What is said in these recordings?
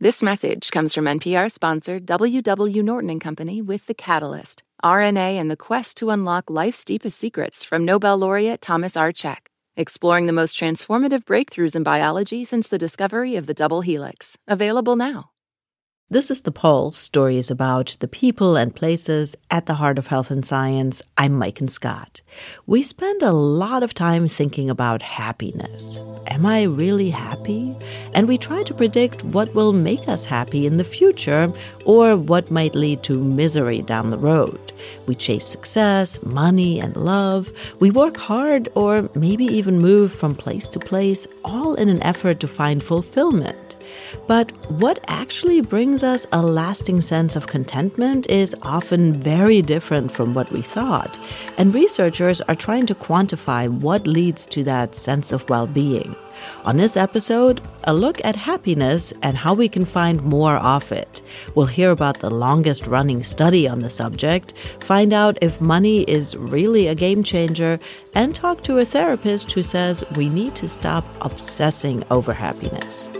This message comes from NPR sponsor WW Norton and Company with The Catalyst, RNA and the quest to unlock life's deepest secrets from Nobel laureate Thomas R. Cech, exploring the most transformative breakthroughs in biology since the discovery of the double helix. Available now. This is The Pulse, stories about the people and places at the heart of health and science. I'm Maiken Scott. We spend a lot of time thinking about happiness. Am I really happy? And we try to predict what will make us happy in the future or what might lead to misery down the road. We chase success, money, and love. We work hard or maybe even move from place to place, all in an effort to find fulfillment. But what actually brings us a lasting sense of contentment is often very different from what we thought. And researchers are trying to quantify what leads to that sense of well being. On this episode, a look at happiness and how we can find more of it. We'll hear about the longest running study on the subject, find out if money is really a game changer, and talk to a therapist who says we need to stop obsessing over happiness.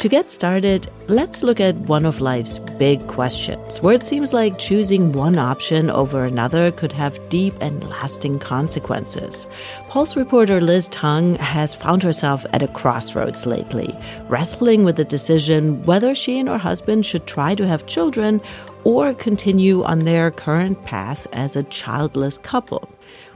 To get started, let's look at one of life's big questions, where it seems like choosing one option over another could have deep and lasting consequences. Pulse reporter Liz Tung has found herself at a crossroads lately, wrestling with the decision whether she and her husband should try to have children or continue on their current path as a childless couple.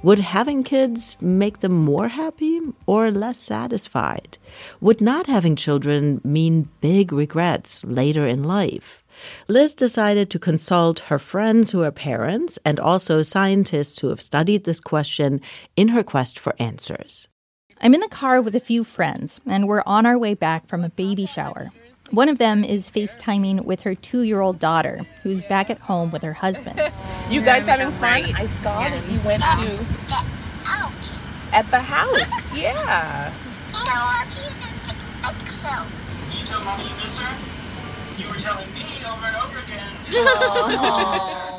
Would having kids make them more happy or less satisfied? Would not having children mean big regrets later in life? Liz decided to consult her friends who are parents and also scientists who have studied this question in her quest for answers. I'm in the car with a few friends, and we're on our way back from a baby shower. One of them is FaceTiming with her two year old daughter, who's back at home with her husband. you guys having fun? I saw yeah. that you went to. At the house, yeah. You tell mommy you miss her? You were telling me over and over again.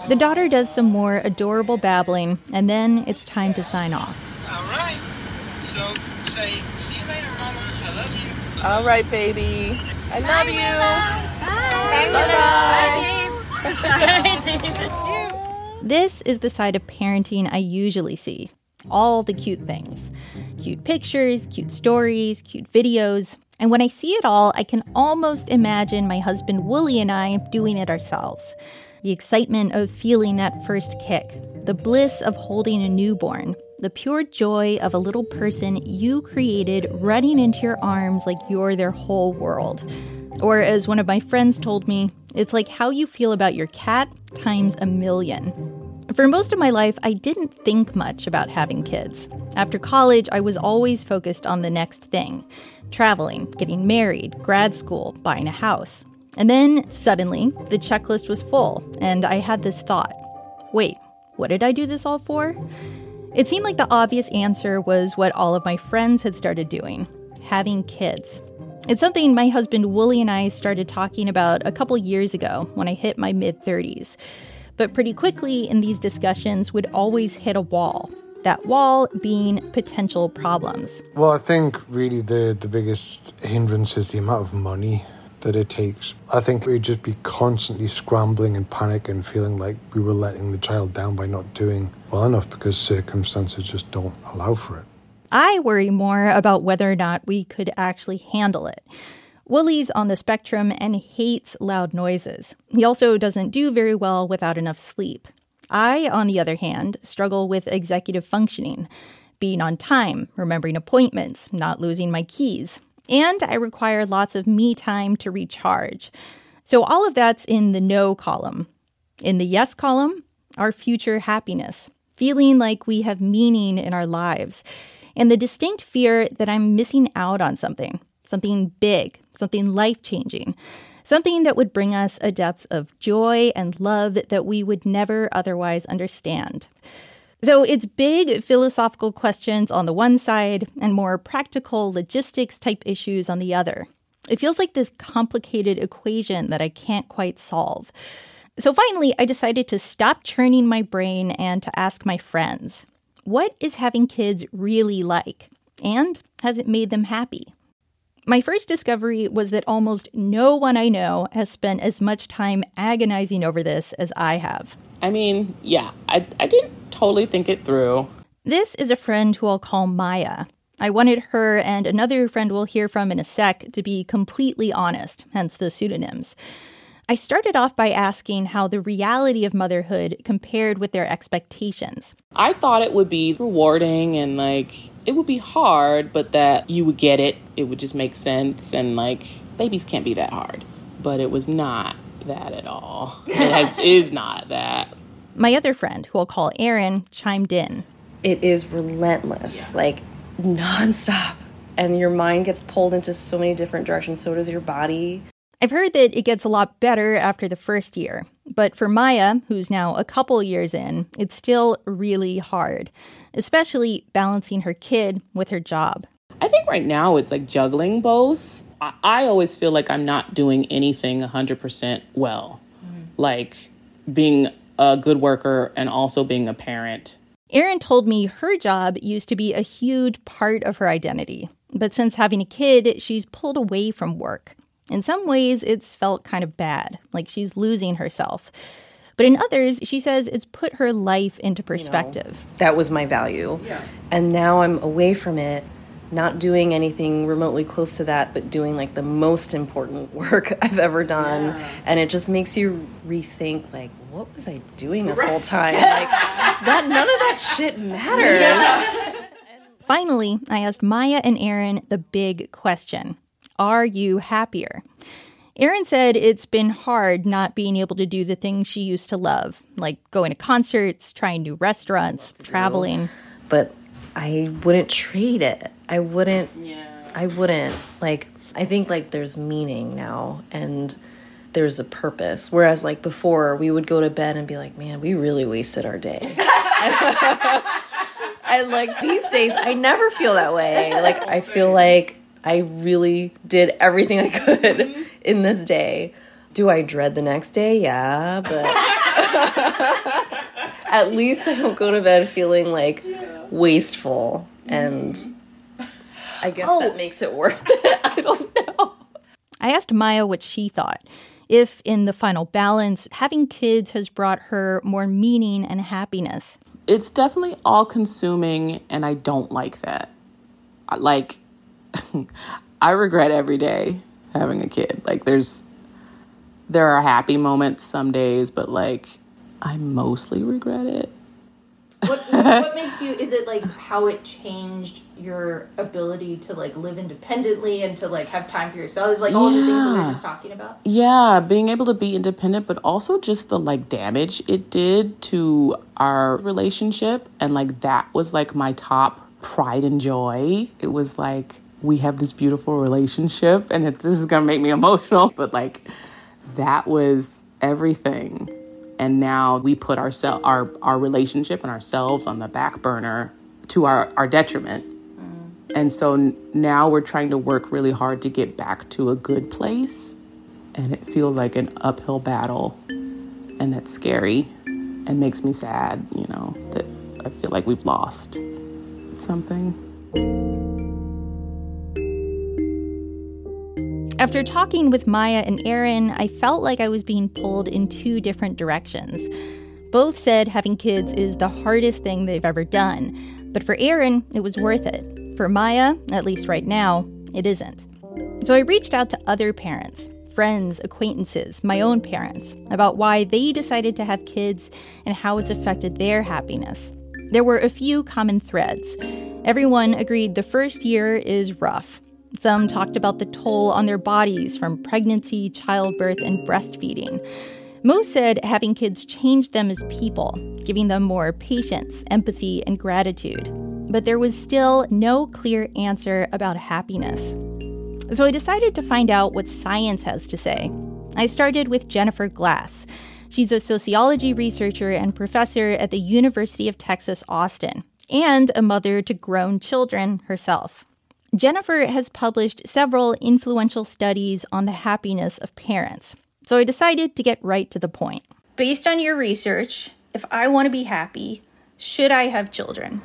the daughter does some more adorable babbling, and then it's time to sign off. All right. So say, see you later, Mama. I love you. All right, baby. I love you. Bye. Bye. this is the side of parenting I usually see. All the cute things cute pictures, cute stories, cute videos. And when I see it all, I can almost imagine my husband Wooly and I doing it ourselves. The excitement of feeling that first kick, the bliss of holding a newborn, the pure joy of a little person you created running into your arms like you're their whole world. Or, as one of my friends told me, it's like how you feel about your cat times a million. For most of my life, I didn't think much about having kids. After college, I was always focused on the next thing traveling, getting married, grad school, buying a house. And then, suddenly, the checklist was full, and I had this thought wait, what did I do this all for? It seemed like the obvious answer was what all of my friends had started doing having kids. It's something my husband Wooly and I started talking about a couple years ago when I hit my mid 30s. But pretty quickly in these discussions would always hit a wall. That wall being potential problems. Well, I think really the, the biggest hindrance is the amount of money that it takes. I think we'd just be constantly scrambling and panic and feeling like we were letting the child down by not doing well enough because circumstances just don't allow for it. I worry more about whether or not we could actually handle it. Wooly's on the spectrum and hates loud noises. He also doesn't do very well without enough sleep. I, on the other hand, struggle with executive functioning, being on time, remembering appointments, not losing my keys and I require lots of me time to recharge. So all of that's in the no column. In the yes column, our future happiness, feeling like we have meaning in our lives, and the distinct fear that I'm missing out on something, something big, something life changing, something that would bring us a depth of joy and love that we would never otherwise understand. So it's big philosophical questions on the one side and more practical logistics type issues on the other. It feels like this complicated equation that I can't quite solve. So finally, I decided to stop churning my brain and to ask my friends what is having kids really like? And has it made them happy. My first discovery was that almost no one I know has spent as much time agonizing over this as I have. I mean, yeah, I, I didn't totally think it through. This is a friend who I'll call Maya. I wanted her and another friend we'll hear from in a sec to be completely honest, hence the pseudonyms. I started off by asking how the reality of motherhood compared with their expectations. I thought it would be rewarding and like it would be hard, but that you would get it. It would just make sense and like babies can't be that hard. But it was not that at all. It has, is not that. My other friend, who I'll call Erin, chimed in. It is relentless, yeah. like nonstop. And your mind gets pulled into so many different directions. So does your body. I've heard that it gets a lot better after the first year, but for Maya, who's now a couple years in, it's still really hard, especially balancing her kid with her job. I think right now it's like juggling both. I, I always feel like I'm not doing anything 100% well, mm. like being a good worker and also being a parent. Erin told me her job used to be a huge part of her identity, but since having a kid, she's pulled away from work. In some ways, it's felt kind of bad, like she's losing herself. But in others, she says it's put her life into perspective. You know, that was my value. Yeah. And now I'm away from it, not doing anything remotely close to that, but doing like the most important work I've ever done. Yeah. And it just makes you rethink like, what was I doing this right. whole time? Like that none of that shit matters. Yeah. Finally, I asked Maya and Erin the big question. Are you happier? Erin said it's been hard not being able to do the things she used to love, like going to concerts, trying new restaurants, traveling. But I wouldn't trade it. I wouldn't. Yeah. I wouldn't. Like, I think like there's meaning now and there's a purpose. Whereas like before, we would go to bed and be like, man, we really wasted our day. and like these days, I never feel that way. Like, I feel like I really did everything I could mm-hmm. in this day. Do I dread the next day? Yeah, but at least I don't go to bed feeling like yeah. wasteful. And I guess oh. that makes it worth it. I don't know. I asked Maya what she thought. If, in the final balance, having kids has brought her more meaning and happiness. It's definitely all consuming, and I don't like that. Like, I regret every day having a kid. Like there's there are happy moments some days, but like I mostly regret it. What, what makes you is it like how it changed your ability to like live independently and to like have time for yourself? Is like all yeah. the things that we were just talking about? Yeah being able to be independent but also just the like damage it did to our relationship. And like that was like my top pride and joy. It was like we have this beautiful relationship and it, this is to make me emotional but like that was everything and now we put ourselves our our relationship and ourselves on the back burner to our our detriment. Mm. and so now we're trying to work really hard to get back to a good place. And it feels like an uphill battle. And that's scary and makes me sad you know that i feel like we've lost something After talking with Maya and Erin, I felt like I was being pulled in two different directions. Both said having kids is the hardest thing they've ever done, but for Erin, it was worth it. For Maya, at least right now, it isn't. So I reached out to other parents, friends, acquaintances, my own parents, about why they decided to have kids and how it's affected their happiness. There were a few common threads. Everyone agreed the first year is rough. Some talked about the toll on their bodies from pregnancy, childbirth, and breastfeeding. Most said having kids changed them as people, giving them more patience, empathy, and gratitude. But there was still no clear answer about happiness. So I decided to find out what science has to say. I started with Jennifer Glass. She's a sociology researcher and professor at the University of Texas, Austin, and a mother to grown children herself. Jennifer has published several influential studies on the happiness of parents, so I decided to get right to the point. Based on your research, if I want to be happy, should I have children?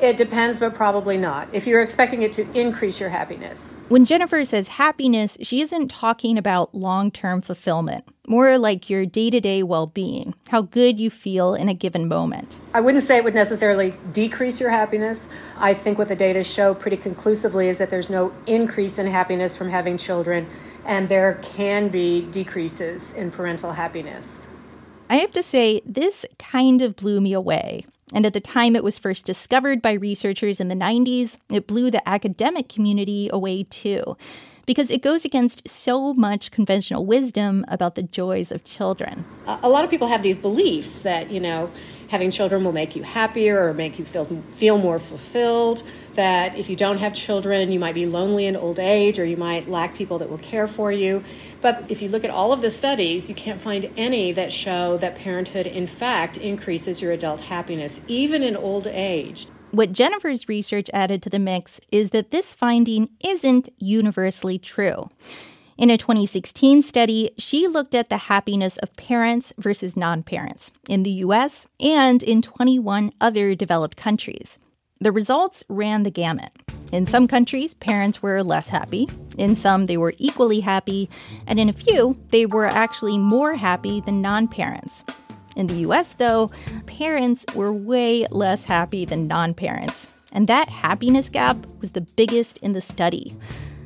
It depends, but probably not. If you're expecting it to increase your happiness. When Jennifer says happiness, she isn't talking about long term fulfillment, more like your day to day well being, how good you feel in a given moment. I wouldn't say it would necessarily decrease your happiness. I think what the data show pretty conclusively is that there's no increase in happiness from having children, and there can be decreases in parental happiness. I have to say, this kind of blew me away. And at the time it was first discovered by researchers in the 90s, it blew the academic community away too, because it goes against so much conventional wisdom about the joys of children. A lot of people have these beliefs that, you know, having children will make you happier or make you feel feel more fulfilled. That if you don't have children you might be lonely in old age or you might lack people that will care for you. But if you look at all of the studies you can't find any that show that parenthood in fact increases your adult happiness even in old age. What Jennifer's research added to the mix is that this finding isn't universally true. In a 2016 study, she looked at the happiness of parents versus non parents in the US and in 21 other developed countries. The results ran the gamut. In some countries, parents were less happy. In some, they were equally happy. And in a few, they were actually more happy than non parents. In the US, though, parents were way less happy than non parents. And that happiness gap was the biggest in the study.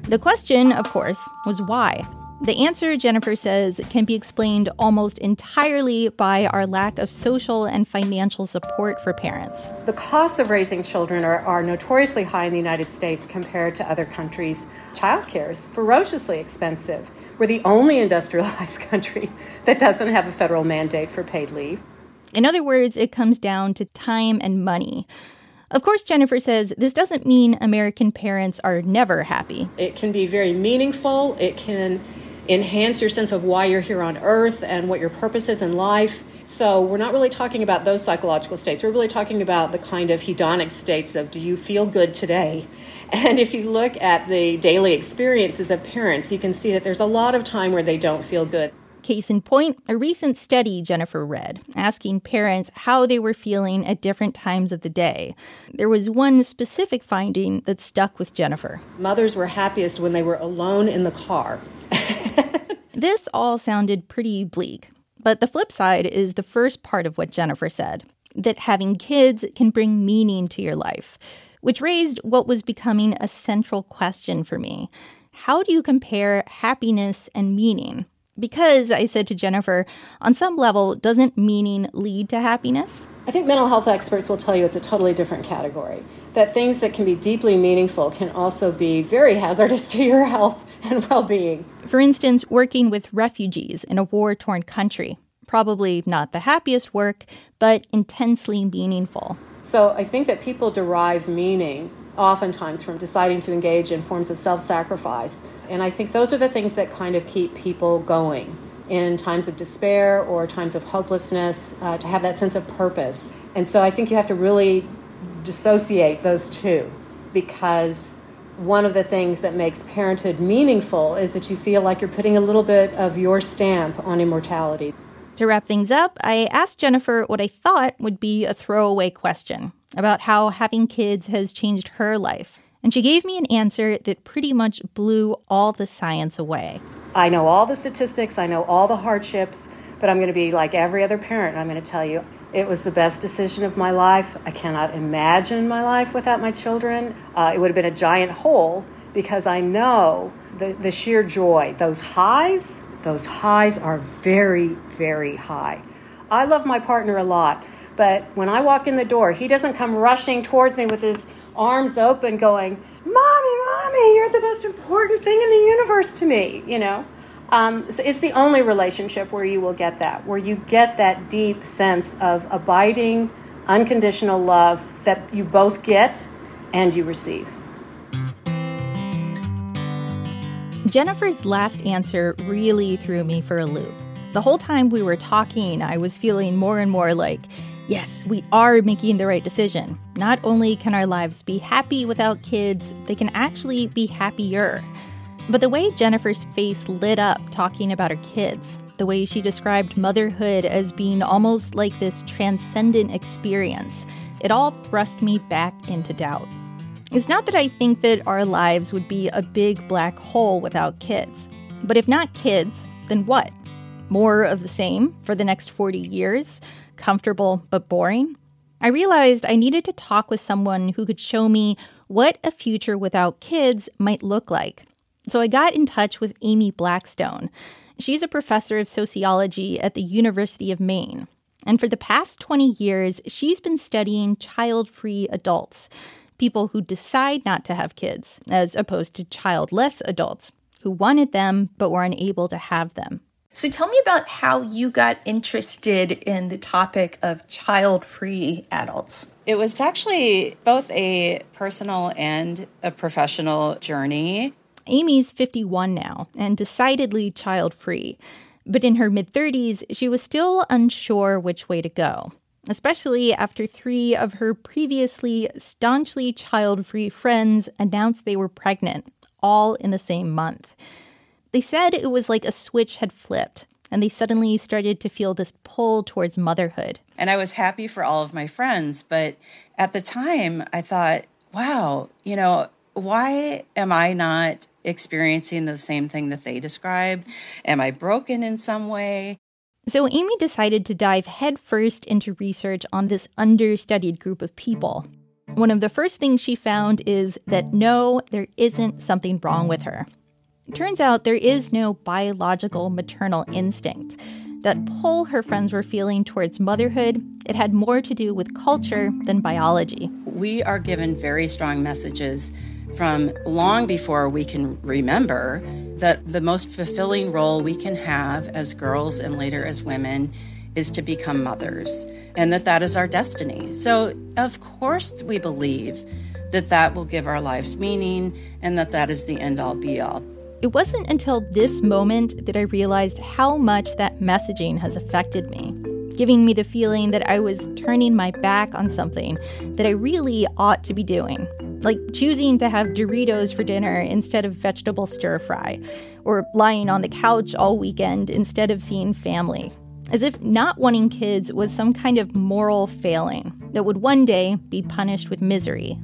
The question, of course, was why. The answer, Jennifer says, can be explained almost entirely by our lack of social and financial support for parents. The costs of raising children are, are notoriously high in the United States compared to other countries. Childcare is ferociously expensive. We're the only industrialized country that doesn't have a federal mandate for paid leave. In other words, it comes down to time and money. Of course, Jennifer says this doesn't mean American parents are never happy. It can be very meaningful. It can enhance your sense of why you're here on earth and what your purpose is in life. So, we're not really talking about those psychological states. We're really talking about the kind of hedonic states of do you feel good today? And if you look at the daily experiences of parents, you can see that there's a lot of time where they don't feel good. Case in point, a recent study Jennifer read asking parents how they were feeling at different times of the day. There was one specific finding that stuck with Jennifer. Mothers were happiest when they were alone in the car. this all sounded pretty bleak. But the flip side is the first part of what Jennifer said that having kids can bring meaning to your life, which raised what was becoming a central question for me. How do you compare happiness and meaning? Because, I said to Jennifer, on some level, doesn't meaning lead to happiness? I think mental health experts will tell you it's a totally different category. That things that can be deeply meaningful can also be very hazardous to your health and well being. For instance, working with refugees in a war torn country. Probably not the happiest work, but intensely meaningful. So I think that people derive meaning oftentimes from deciding to engage in forms of self sacrifice. And I think those are the things that kind of keep people going in times of despair or times of hopelessness, uh, to have that sense of purpose. And so I think you have to really dissociate those two because one of the things that makes parenthood meaningful is that you feel like you're putting a little bit of your stamp on immortality. To wrap things up, I asked Jennifer what I thought would be a throwaway question about how having kids has changed her life. And she gave me an answer that pretty much blew all the science away. I know all the statistics, I know all the hardships, but I'm going to be like every other parent. I'm going to tell you it was the best decision of my life. I cannot imagine my life without my children. Uh, it would have been a giant hole because I know the, the sheer joy, those highs, those highs are very, very high. I love my partner a lot, but when I walk in the door, he doesn't come rushing towards me with his arms open, going, Mommy, Mommy, you're the most important thing in the universe to me, you know? Um, so it's the only relationship where you will get that, where you get that deep sense of abiding, unconditional love that you both get and you receive. Jennifer's last answer really threw me for a loop. The whole time we were talking, I was feeling more and more like, yes, we are making the right decision. Not only can our lives be happy without kids, they can actually be happier. But the way Jennifer's face lit up talking about her kids, the way she described motherhood as being almost like this transcendent experience, it all thrust me back into doubt. It's not that I think that our lives would be a big black hole without kids. But if not kids, then what? More of the same for the next 40 years? Comfortable but boring? I realized I needed to talk with someone who could show me what a future without kids might look like. So I got in touch with Amy Blackstone. She's a professor of sociology at the University of Maine. And for the past 20 years, she's been studying child free adults, people who decide not to have kids, as opposed to childless adults who wanted them but were unable to have them. So tell me about how you got interested in the topic of child free adults. It was actually both a personal and a professional journey. Amy's 51 now and decidedly child free. But in her mid 30s, she was still unsure which way to go, especially after three of her previously staunchly child free friends announced they were pregnant, all in the same month. They said it was like a switch had flipped, and they suddenly started to feel this pull towards motherhood. And I was happy for all of my friends, but at the time I thought, wow, you know, why am I not experiencing the same thing that they described? Am I broken in some way? So Amy decided to dive headfirst into research on this understudied group of people. One of the first things she found is that no, there isn't something wrong with her. It turns out there is no biological maternal instinct. That pull her friends were feeling towards motherhood, it had more to do with culture than biology. We are given very strong messages from long before we can remember that the most fulfilling role we can have as girls and later as women is to become mothers and that that is our destiny. So, of course, we believe that that will give our lives meaning and that that is the end all be all. It wasn't until this moment that I realized how much that messaging has affected me, giving me the feeling that I was turning my back on something that I really ought to be doing, like choosing to have Doritos for dinner instead of vegetable stir fry, or lying on the couch all weekend instead of seeing family. As if not wanting kids was some kind of moral failing that would one day be punished with misery.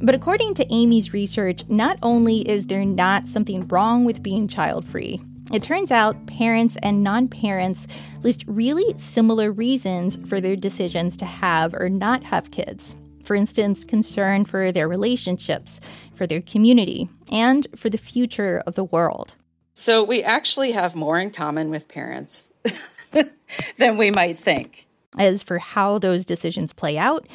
But according to Amy's research, not only is there not something wrong with being child free, it turns out parents and non parents list really similar reasons for their decisions to have or not have kids. For instance, concern for their relationships, for their community, and for the future of the world. So we actually have more in common with parents than we might think. As for how those decisions play out,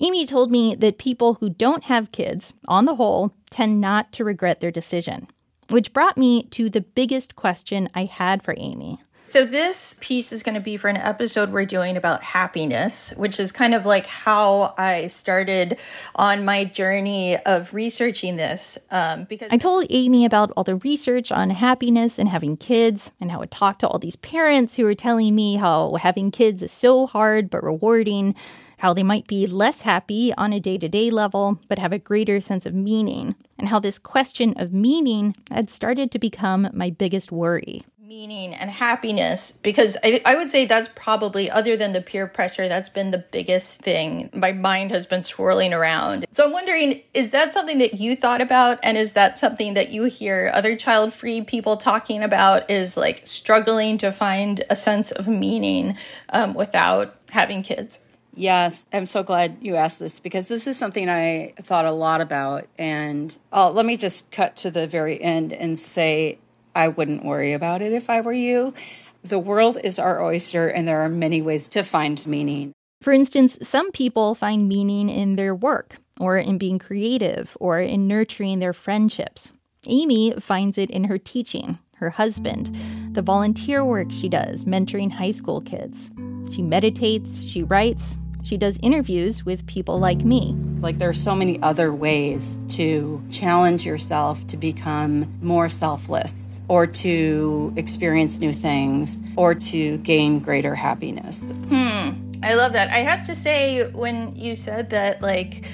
Amy told me that people who don't have kids, on the whole, tend not to regret their decision. Which brought me to the biggest question I had for Amy. So, this piece is going to be for an episode we're doing about happiness, which is kind of like how I started on my journey of researching this. Um, because I told Amy about all the research on happiness and having kids, and how I talked to all these parents who were telling me how having kids is so hard but rewarding how they might be less happy on a day to day level, but have a greater sense of meaning, and how this question of meaning had started to become my biggest worry. Meaning and happiness, because I, I would say that's probably, other than the peer pressure, that's been the biggest thing my mind has been swirling around. So I'm wondering, is that something that you thought about? And is that something that you hear other child free people talking about? Is like struggling to find a sense of meaning um, without having kids? Yes, I'm so glad you asked this because this is something I thought a lot about. And oh, let me just cut to the very end and say I wouldn't worry about it if I were you. The world is our oyster, and there are many ways to find meaning. For instance, some people find meaning in their work, or in being creative, or in nurturing their friendships. Amy finds it in her teaching, her husband, the volunteer work she does mentoring high school kids. She meditates, she writes, she does interviews with people like me. Like, there are so many other ways to challenge yourself to become more selfless or to experience new things or to gain greater happiness. Hmm. I love that. I have to say, when you said that, like,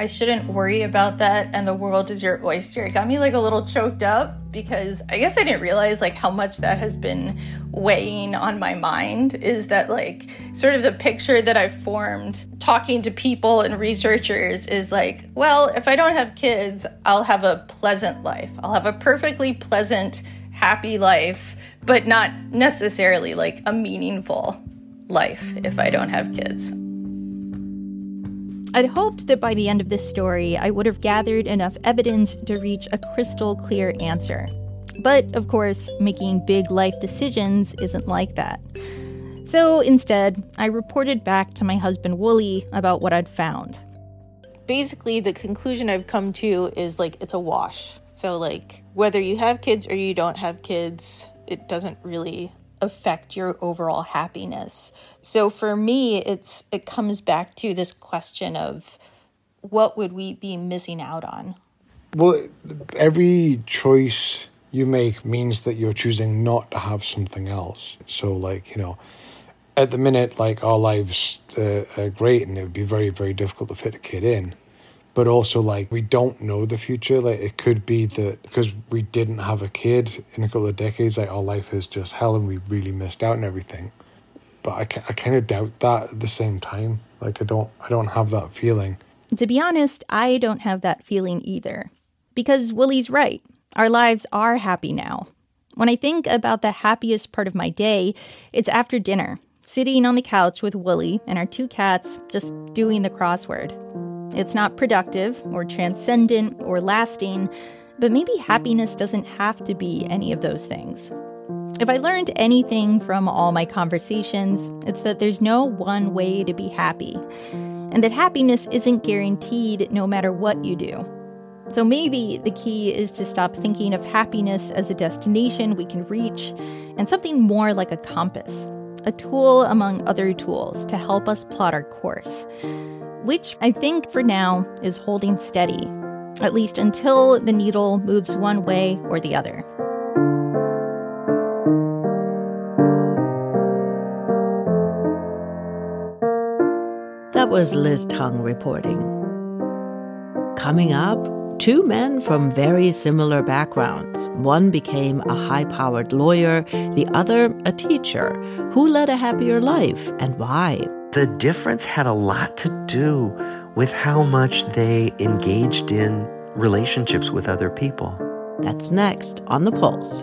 I shouldn't worry about that and the world is your oyster. It got me like a little choked up because I guess I didn't realize like how much that has been weighing on my mind is that like sort of the picture that I've formed talking to people and researchers is like, well, if I don't have kids, I'll have a pleasant life. I'll have a perfectly pleasant, happy life, but not necessarily like a meaningful life if I don't have kids. I'd hoped that by the end of this story, I would have gathered enough evidence to reach a crystal clear answer. But of course, making big life decisions isn't like that. So instead, I reported back to my husband Wooly about what I'd found. Basically, the conclusion I've come to is like it's a wash. So, like, whether you have kids or you don't have kids, it doesn't really affect your overall happiness. So for me, it's it comes back to this question of what would we be missing out on? Well, every choice you make means that you're choosing not to have something else. So, like, you know, at the minute, like, our lives uh, are great and it would be very, very difficult to fit a kid in but also like we don't know the future. Like it could be that because we didn't have a kid in a couple of decades like our life is just hell and we really missed out on everything. But I, I kind of doubt that at the same time. Like i don't i don't have that feeling. To be honest i don't have that feeling either. Because Wooly's right. Our lives are happy now. When i think about the happiest part of my day it's after dinner sitting on the couch with Wooly and our two cats just doing the crossword it's not productive or transcendent or lasting, but maybe happiness doesn't have to be any of those things. If I learned anything from all my conversations, it's that there's no one way to be happy, and that happiness isn't guaranteed no matter what you do. So maybe the key is to stop thinking of happiness as a destination we can reach and something more like a compass, a tool among other tools to help us plot our course which I think for now is holding steady, at least until the needle moves one way or the other. That was Liz Tung reporting. Coming up, two men from very similar backgrounds. One became a high powered lawyer, the other a teacher. Who led a happier life and why? The difference had a lot to do with how much they engaged in relationships with other people. That's next on The Pulse.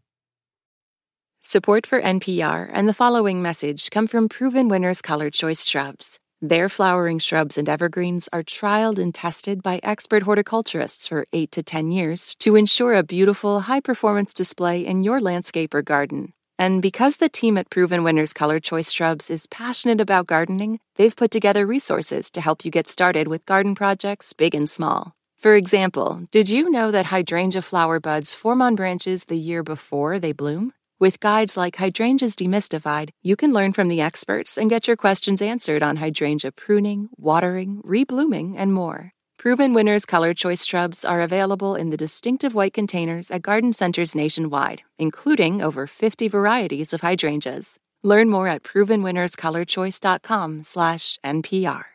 Support for NPR and the following message come from Proven Winners Color Choice Shrubs. Their flowering shrubs and evergreens are trialed and tested by expert horticulturists for 8 to 10 years to ensure a beautiful, high performance display in your landscape or garden. And because the team at Proven Winners Color Choice Shrubs is passionate about gardening, they've put together resources to help you get started with garden projects big and small. For example, did you know that hydrangea flower buds form on branches the year before they bloom? With guides like Hydrangeas Demystified, you can learn from the experts and get your questions answered on hydrangea pruning, watering, reblooming, and more. Proven Winners Color Choice shrubs are available in the distinctive white containers at garden centers nationwide, including over 50 varieties of hydrangeas. Learn more at provenwinnerscolorchoice.com/npr.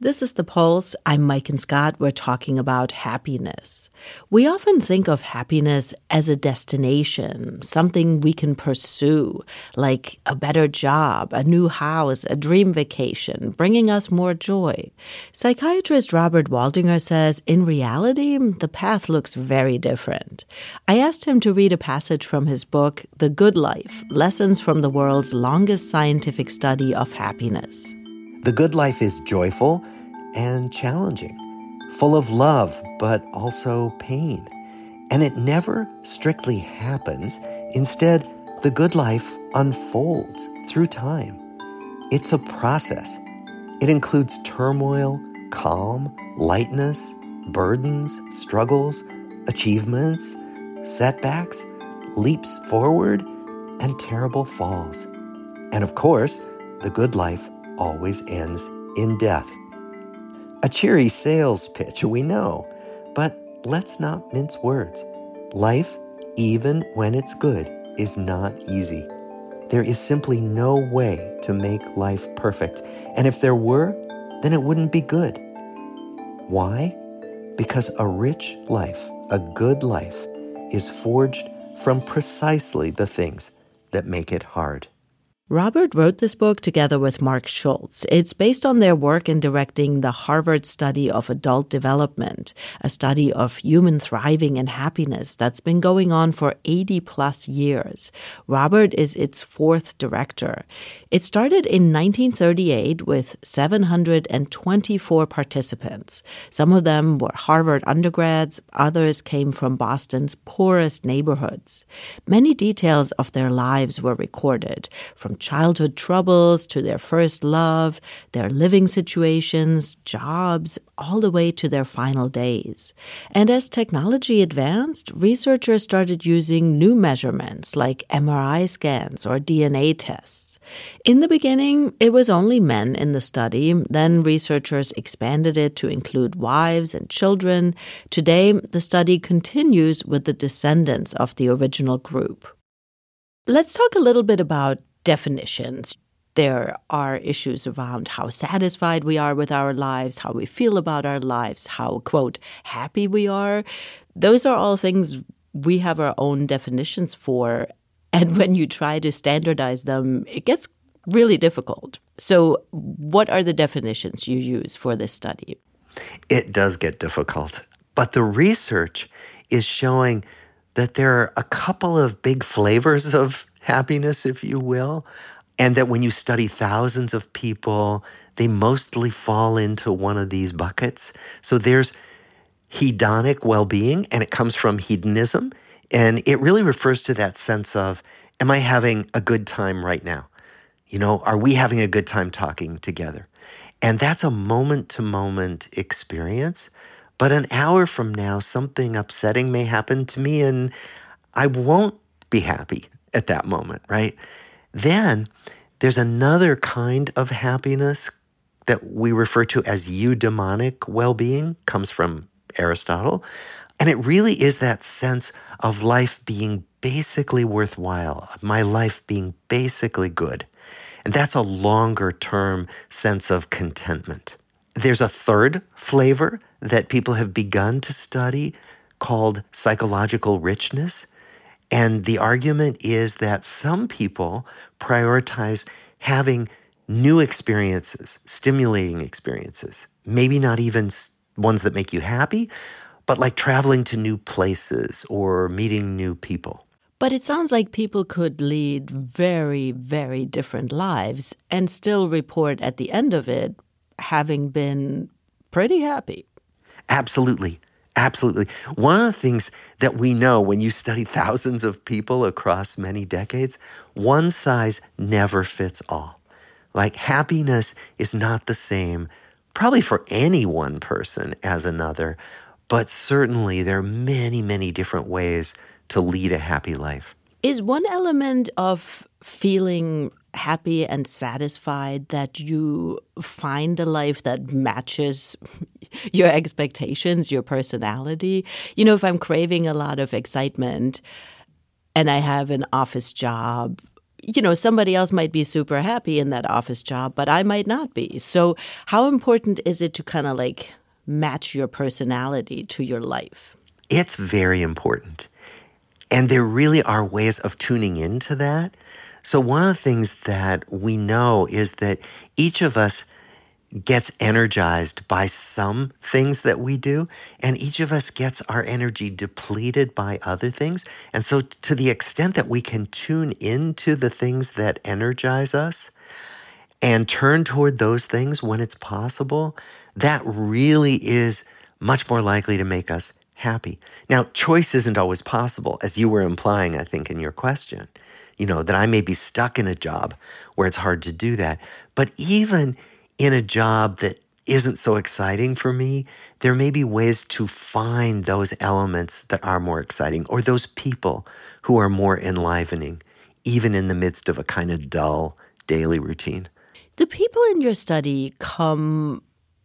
This is The Pulse. I'm Maiken Scott. We're talking about happiness. We often think of happiness as a destination, something we can pursue, like a better job, a new house, a dream vacation, bringing us more joy. Psychiatrist Robert Waldinger says in reality, the path looks very different. I asked him to read a passage from his book, The Good Life Lessons from the World's Longest Scientific Study of Happiness. The good life is joyful and challenging, full of love, but also pain. And it never strictly happens. Instead, the good life unfolds through time. It's a process. It includes turmoil, calm, lightness, burdens, struggles, achievements, setbacks, leaps forward, and terrible falls. And of course, the good life always ends in death. A cheery sales pitch, we know, but let's not mince words. Life, even when it's good, is not easy. There is simply no way to make life perfect. And if there were, then it wouldn't be good. Why? Because a rich life, a good life, is forged from precisely the things that make it hard. Robert wrote this book together with Mark Schultz. It's based on their work in directing the Harvard Study of Adult Development, a study of human thriving and happiness that's been going on for 80 plus years. Robert is its fourth director. It started in 1938 with 724 participants. Some of them were Harvard undergrads, others came from Boston's poorest neighborhoods. Many details of their lives were recorded, from childhood troubles to their first love, their living situations, jobs, all the way to their final days. And as technology advanced, researchers started using new measurements like MRI scans or DNA tests. In the beginning, it was only men in the study. Then researchers expanded it to include wives and children. Today, the study continues with the descendants of the original group. Let's talk a little bit about definitions. There are issues around how satisfied we are with our lives, how we feel about our lives, how, quote, happy we are. Those are all things we have our own definitions for. And when you try to standardize them, it gets really difficult. So, what are the definitions you use for this study? It does get difficult. But the research is showing that there are a couple of big flavors of happiness, if you will, and that when you study thousands of people, they mostly fall into one of these buckets. So there's hedonic well being, and it comes from hedonism. And it really refers to that sense of, am I having a good time right now? You know, are we having a good time talking together? And that's a moment to moment experience. But an hour from now, something upsetting may happen to me, and I won't be happy at that moment, right? Then there's another kind of happiness that we refer to as eudaimonic well being, comes from Aristotle. And it really is that sense of life being basically worthwhile, my life being basically good. And that's a longer term sense of contentment. There's a third flavor that people have begun to study called psychological richness. And the argument is that some people prioritize having new experiences, stimulating experiences, maybe not even ones that make you happy, but like traveling to new places or meeting new people. But it sounds like people could lead very, very different lives and still report at the end of it having been pretty happy. Absolutely. Absolutely. One of the things that we know when you study thousands of people across many decades, one size never fits all. Like happiness is not the same, probably for any one person as another, but certainly there are many, many different ways to lead a happy life. Is one element of feeling happy and satisfied that you find a life that matches your expectations, your personality. You know, if I'm craving a lot of excitement and I have an office job, you know, somebody else might be super happy in that office job, but I might not be. So, how important is it to kind of like match your personality to your life? It's very important. And there really are ways of tuning into that. So, one of the things that we know is that each of us gets energized by some things that we do, and each of us gets our energy depleted by other things. And so, to the extent that we can tune into the things that energize us and turn toward those things when it's possible, that really is much more likely to make us happy. Now, choice isn't always possible, as you were implying, I think, in your question. You know, that I may be stuck in a job where it's hard to do that. But even in a job that isn't so exciting for me, there may be ways to find those elements that are more exciting or those people who are more enlivening, even in the midst of a kind of dull daily routine. The people in your study come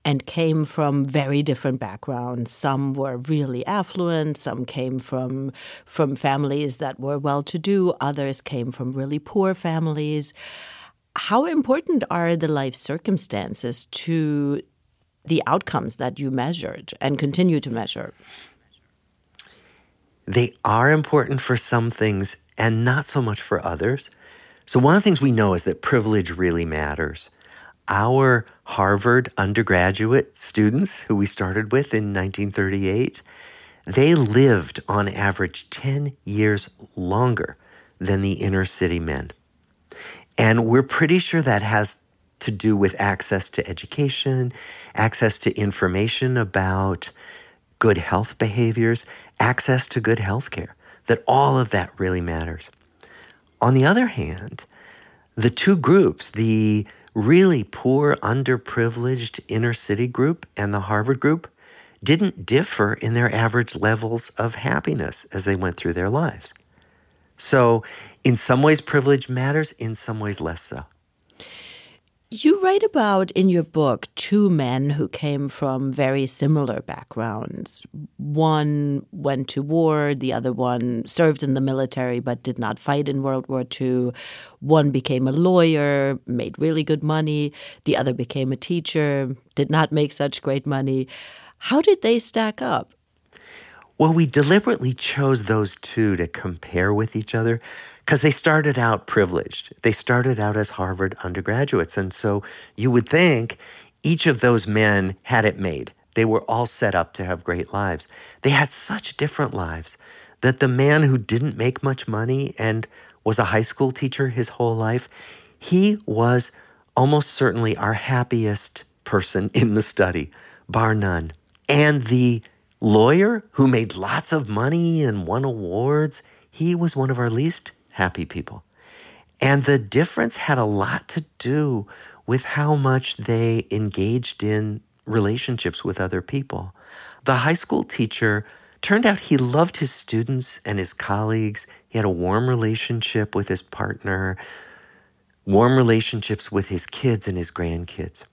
and came from very different backgrounds. Some were really affluent, some came from from families that were well to do, others came from really poor families. How important are the life circumstances to the outcomes that you measured and continue to measure? They are important for some things and not so much for others. So, one of the things we know is that privilege really matters. Our Harvard undergraduate students, who we started with in 1938, they lived on average 10 years longer than the inner city men. And we're pretty sure that has to do with access to education, access to information about good health behaviors, access to good health care, that all of that really matters. On the other hand, the two groups, the really poor, underprivileged inner city group and the Harvard group, didn't differ in their average levels of happiness as they went through their lives. So, in some ways, privilege matters, in some ways, less so. You write about in your book two men who came from very similar backgrounds. One went to war, the other one served in the military but did not fight in World War II. One became a lawyer, made really good money, the other became a teacher, did not make such great money. How did they stack up? Well, we deliberately chose those two to compare with each other because they started out privileged. They started out as Harvard undergraduates. And so you would think each of those men had it made. They were all set up to have great lives. They had such different lives that the man who didn't make much money and was a high school teacher his whole life, he was almost certainly our happiest person in the study, bar none. And the lawyer who made lots of money and won awards, he was one of our least happy people. And the difference had a lot to do with how much they engaged in relationships with other people. The high school teacher turned out he loved his students and his colleagues. He had a warm relationship with his partner, warm relationships with his kids and his grandkids.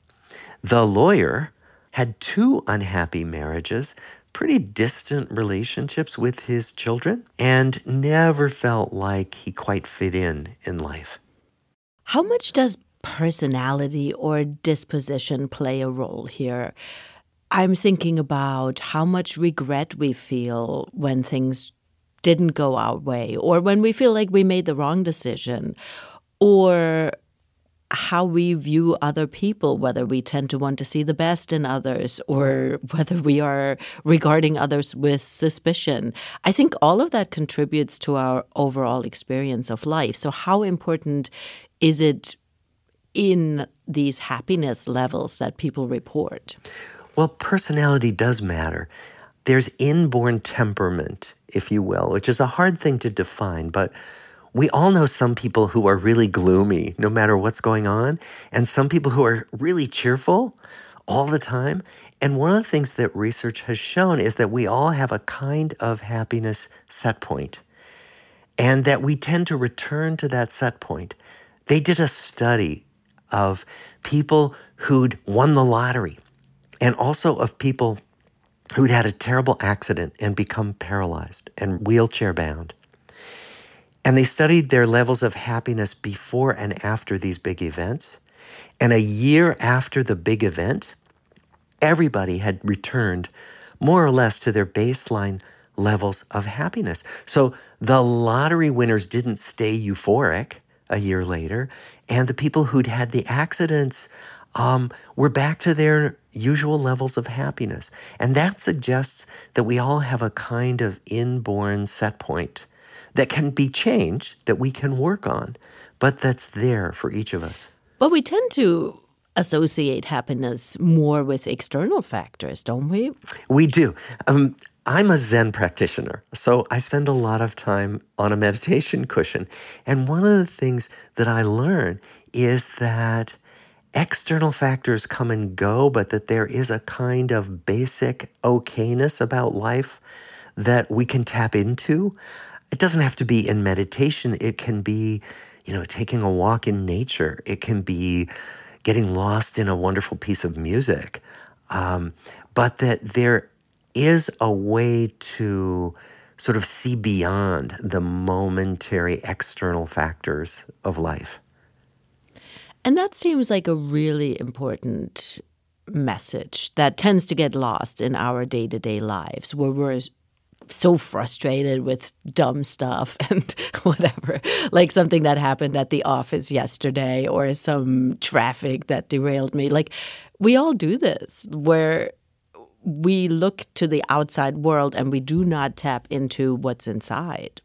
The lawyer had two unhappy marriages pretty distant relationships with his children and never felt like he quite fit in in life. How much does personality or disposition play a role here? I'm thinking about how much regret we feel when things didn't go our way, or when we feel like we made the wrong decision, or how we view other people, whether we tend to want to see the best in others or whether we are regarding others with suspicion. I think all of that contributes to our overall experience of life. So, how important is it in these happiness levels that people report? Well, personality does matter. There's inborn temperament, if you will, which is a hard thing to define, but we all know some people who are really gloomy no matter what's going on, and some people who are really cheerful all the time. And one of the things that research has shown is that we all have a kind of happiness set point, and that we tend to return to that set point. They did a study of people who'd won the lottery and also of people who'd had a terrible accident and become paralyzed and wheelchair bound. And they studied their levels of happiness before and after these big events. And a year after the big event, everybody had returned more or less to their baseline levels of happiness. So the lottery winners didn't stay euphoric a year later, and the people who'd had the accidents um, were back to their usual levels of happiness. And that suggests that we all have a kind of inborn set point that can be changed, that we can work on, but that's there for each of us. But we tend to associate happiness more with external factors, don't we? We do. Um, I'm a Zen practitioner, so I spend a lot of time on a meditation cushion. And one of the things that I learn is that external factors come and go, but that there is a kind of basic okayness about life that we can tap into. It doesn't have to be in meditation, it can be, you know, taking a walk in nature, it can be getting lost in a wonderful piece of music. Um, but that there is a way to sort of see beyond the momentary external factors of life. And that seems like a really important message that tends to get lost in our day to day lives where we're so frustrated with dumb stuff and whatever, like something that happened at the office yesterday or some traffic that derailed me. Like, we all do this where we look to the outside world and we do not tap into what's inside.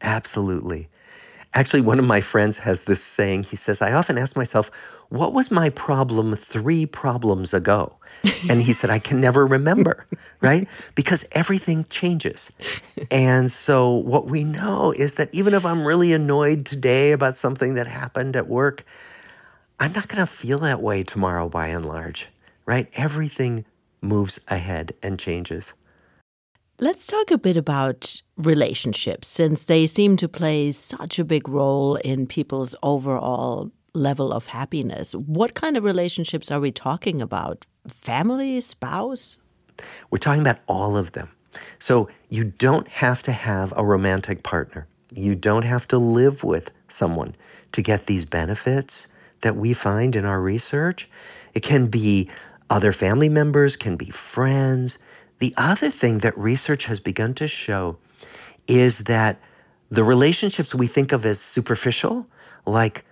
Absolutely. Actually, one of my friends has this saying. He says, I often ask myself, what was my problem three problems ago? And he said, I can never remember, right? Because everything changes. And so, what we know is that even if I'm really annoyed today about something that happened at work, I'm not going to feel that way tomorrow by and large, right? Everything moves ahead and changes. Let's talk a bit about relationships since they seem to play such a big role in people's overall level of happiness. What kind of relationships are we talking about? Family, spouse? We're talking about all of them. So you don't have to have a romantic partner. You don't have to live with someone to get these benefits that we find in our research. It can be other family members, can be friends, the other thing that research has begun to show is that the relationships we think of as superficial, like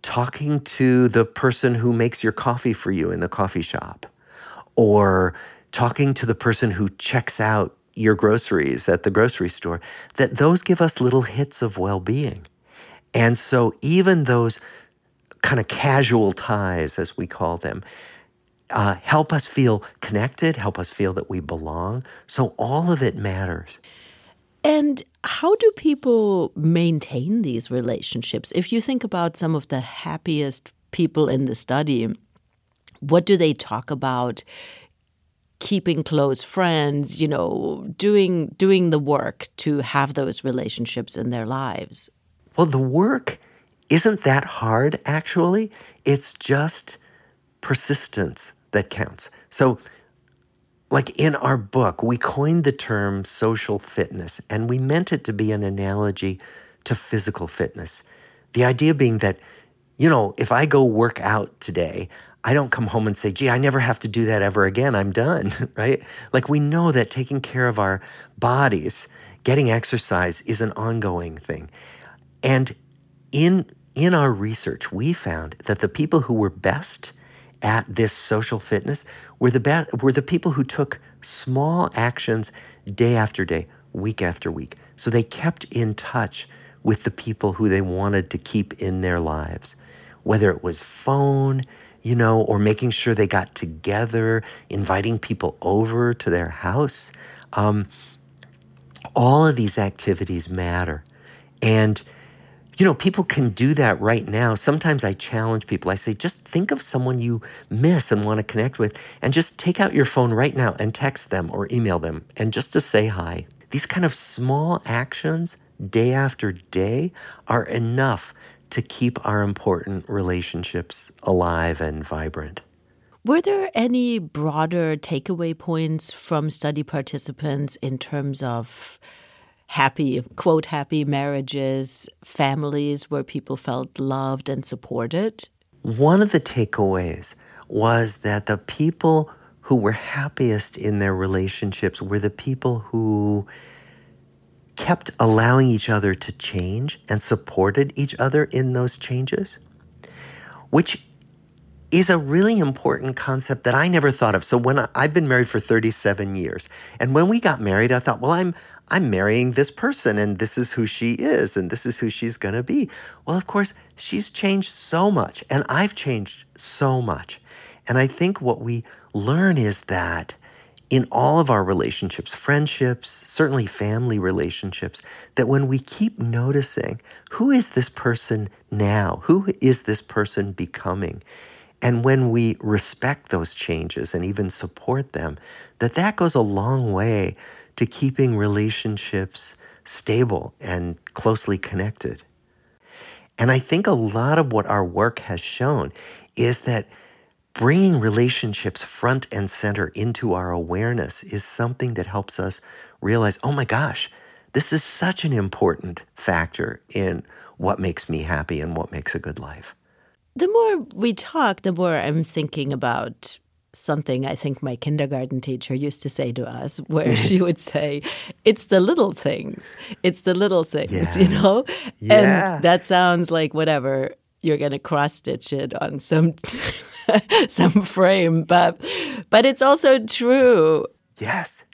talking to the person who makes your coffee for you in the coffee shop, or talking to the person who checks out your groceries at the grocery store, that those give us little hits of well being. And so, even those kind of casual ties, as we call them, uh, help us feel connected, help us feel that we belong. So all of it matters. And how do people maintain these relationships? If you think about some of the happiest people in the study, what do they talk about? keeping close friends, you know, doing doing the work to have those relationships in their lives. Well, the work isn't that hard actually. It's just persistence that counts. So, like in our book, we coined the term social fitness, and we meant it to be an analogy to physical fitness. The idea being that, you know, if I go work out today, I don't come home and say, gee, I never have to do that ever again. I'm done, right? Like we know that taking care of our bodies, getting exercise is an ongoing thing. And in in our research, we found that the people who were best at this social fitness were the were the people who took small actions day after day, week after week. So they kept in touch with the people who they wanted to keep in their lives, whether it was phone, you know, or making sure they got together, inviting people over to their house. Um, all of these activities matter. And you know, people can do that right now. Sometimes I challenge people. I say, just think of someone you miss and want to connect with, and just take out your phone right now and text them or email them and just to say hi. These kind of small actions, day after day, are enough to keep our important relationships alive and vibrant. Were there any broader takeaway points from study participants in terms of happy, quote, happy marriages, families where people felt loved and supported? One of the takeaways was that the people who were happiest in their relationships were the people who kept allowing each other to change and supported each other in those changes, which is a really important concept that I never thought of. So when I, have been married for 37 years, and when we got married, I thought, well, I'm I'm marrying this person and this is who she is and this is who she's going to be. Well, of course, she's changed so much and I've changed so much. And I think what we learn is that in all of our relationships, friendships, certainly family relationships, that when we keep noticing who is this person now? Who is this person becoming? And when we respect those changes and even support them, that that goes a long way to keeping relationships stable and closely connected. And I think a lot of what our work has shown is that bringing relationships front and center into our awareness is something that helps us realize oh my gosh, this is such an important factor in what makes me happy and what makes a good life. The more we talk, the more I'm thinking about something I think my kindergarten teacher used to say to us, where she would say, It's the little things. It's the little things, yeah. you know? Yeah. And that sounds like whatever, you're going to cross stitch it on some. some frame, but but it's also true. Yes.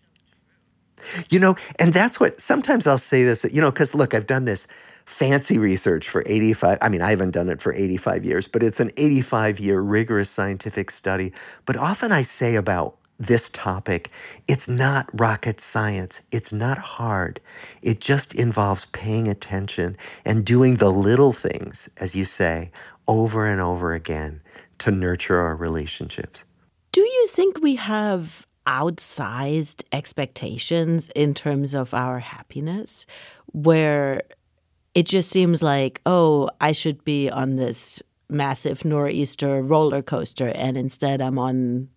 You know, and that's what sometimes I'll say this, you know, because look, I've done this fancy research for 85 i mean i haven't done it for 85 years but it's an 85 year rigorous scientific study. But often i say about this topic it's not rocket science. It's not hard. It just involves paying attention and doing the little things as you say over and over again to nurture our relationships. Do you think we have outsized expectations in terms of our happiness where it just seems like, oh, I should be on this massive nor'easter roller coaster and instead I'm on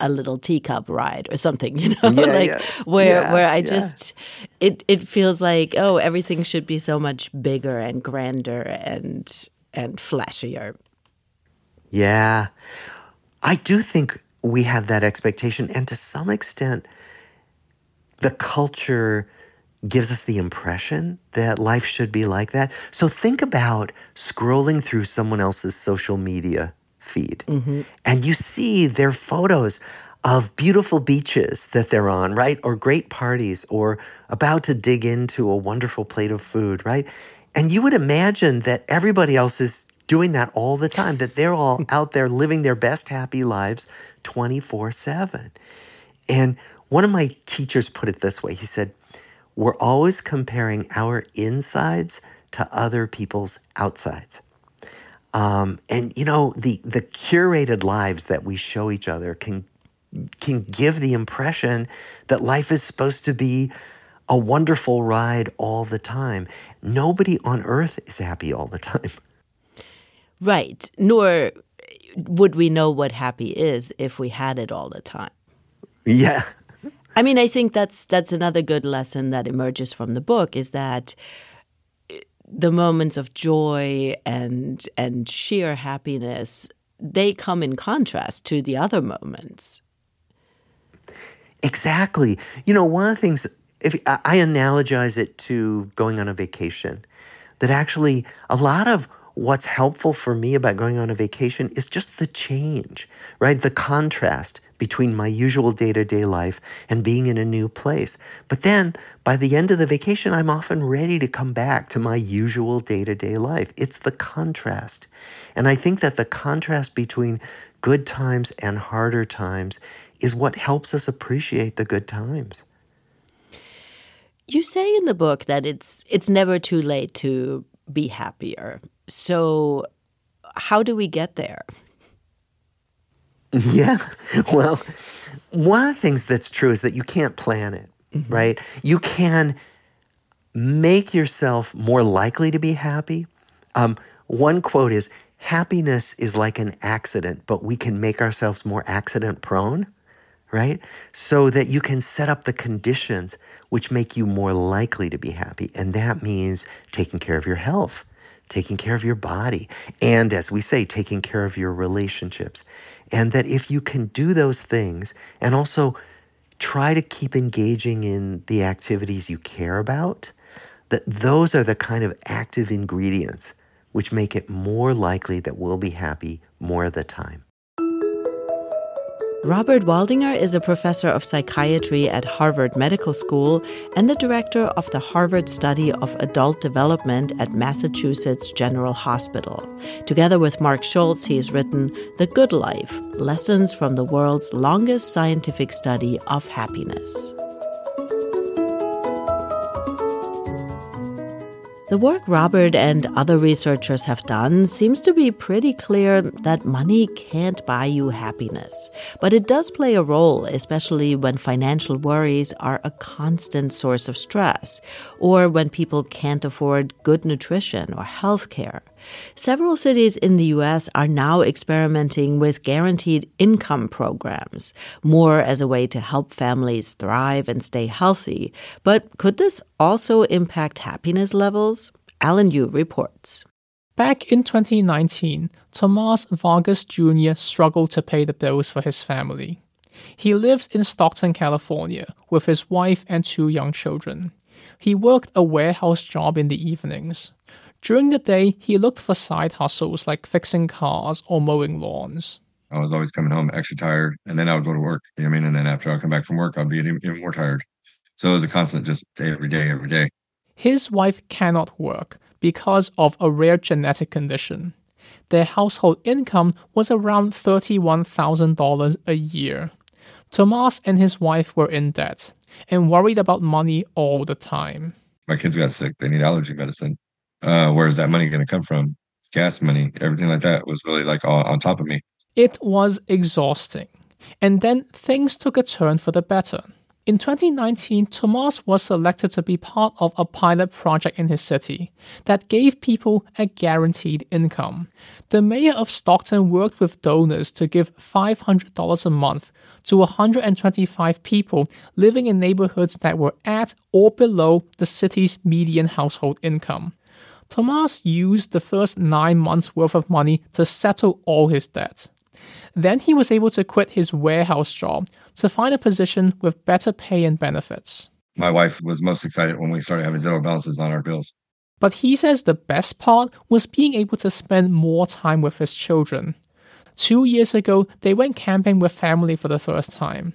a little teacup ride or something, you know, yeah, like yeah. where yeah, where I just it it feels like oh everything should be so much bigger and grander and and flashier. Yeah. I do think we have that expectation. And to some extent, the culture gives us the impression that life should be like that. So think about scrolling through someone else's social media feed mm-hmm. and you see their photos of beautiful beaches that they're on, right? Or great parties or about to dig into a wonderful plate of food, right? And you would imagine that everybody else is doing that all the time, that they're all out there living their best happy lives 24 7. And one of my teachers put it this way he said, We're always comparing our insides to other people's outsides. Um, and you know the the curated lives that we show each other can can give the impression that life is supposed to be a wonderful ride all the time. Nobody on earth is happy all the time. Right. Nor would we know what happy is if we had it all the time. Yeah. I mean, I think that's that's another good lesson that emerges from the book is that eh, the moments of joy and and sheer happiness they come in contrast to the other moments. Exactly. You know, one of the things if I analogize it to going on a vacation, that actually a lot of what's helpful for me about going on a vacation is just the change, right? The contrast between my usual day to day life and being in a new place. But then by the end of the vacation, I'm often ready to come back to my usual day to day life. It's the contrast. And I think that the contrast between good times and harder times is what helps us appreciate the good times. You say in the book that it's it's never too late to be happier. So, how do we get there? Yeah. Well, one of the things that's true is that you can't plan it, mm-hmm. right? You can make yourself more likely to be happy. Um, one quote is happiness is like an accident, but we can make ourselves more accident prone, right? So that you can set up the conditions which make you more likely to be happy. And that means taking care of your health taking care of your body, and as we say, taking care of your relationships. And that if you can do those things and also try to keep engaging in the activities you care about, that those are the kind of active ingredients which make it more likely that we'll be happy more of the time. Robert Waldinger is a professor of psychiatry at Harvard Medical School and the director of the Harvard Study of Adult Development at Massachusetts General Hospital. Together with Marc Schulz, he has written The Good Life Lessons from the World's Longest Scientific Study of Happiness. The work Robert and other researchers have done seems to be pretty clear that money can't buy you happiness. But it does play a role, especially when financial worries are a constant source of stress, or when people can't afford good nutrition or health care. Several cities in the U.S. are now experimenting with guaranteed income programs, more as a way to help families thrive and stay healthy. But could this also impact happiness levels? Alan Yu reports. Back in 2019, Tomas Vargas Jr. struggled to pay the bills for his family. He lives in Stockton, California, with his wife and two young children. He worked a warehouse job in the evenings. During the day, he looked for side hustles like fixing cars or mowing lawns. I was always coming home extra tired, and then I would go to work. You know I mean? And then after I come back from work, I'd be even, even more tired. So it was a constant, just day every day, every day. His wife cannot work because of a rare genetic condition. Their household income was around $31,000 a year. Tomas and his wife were in debt and worried about money all the time. My kids got sick. They need allergy medicine. Uh, where's that money going to come from? Gas money, everything like that was really like all, on top of me. It was exhausting. And then things took a turn for the better. In 2019, Tomas was selected to be part of a pilot project in his city that gave people a guaranteed income. The mayor of Stockton worked with donors to give $500 a month to 125 people living in neighborhoods that were at or below the city's median household income. Tomas used the first nine months' worth of money to settle all his debt. Then he was able to quit his warehouse job to find a position with better pay and benefits. My wife was most excited when we started having zero balances on our bills. But he says the best part was being able to spend more time with his children. Two years ago, they went camping with family for the first time.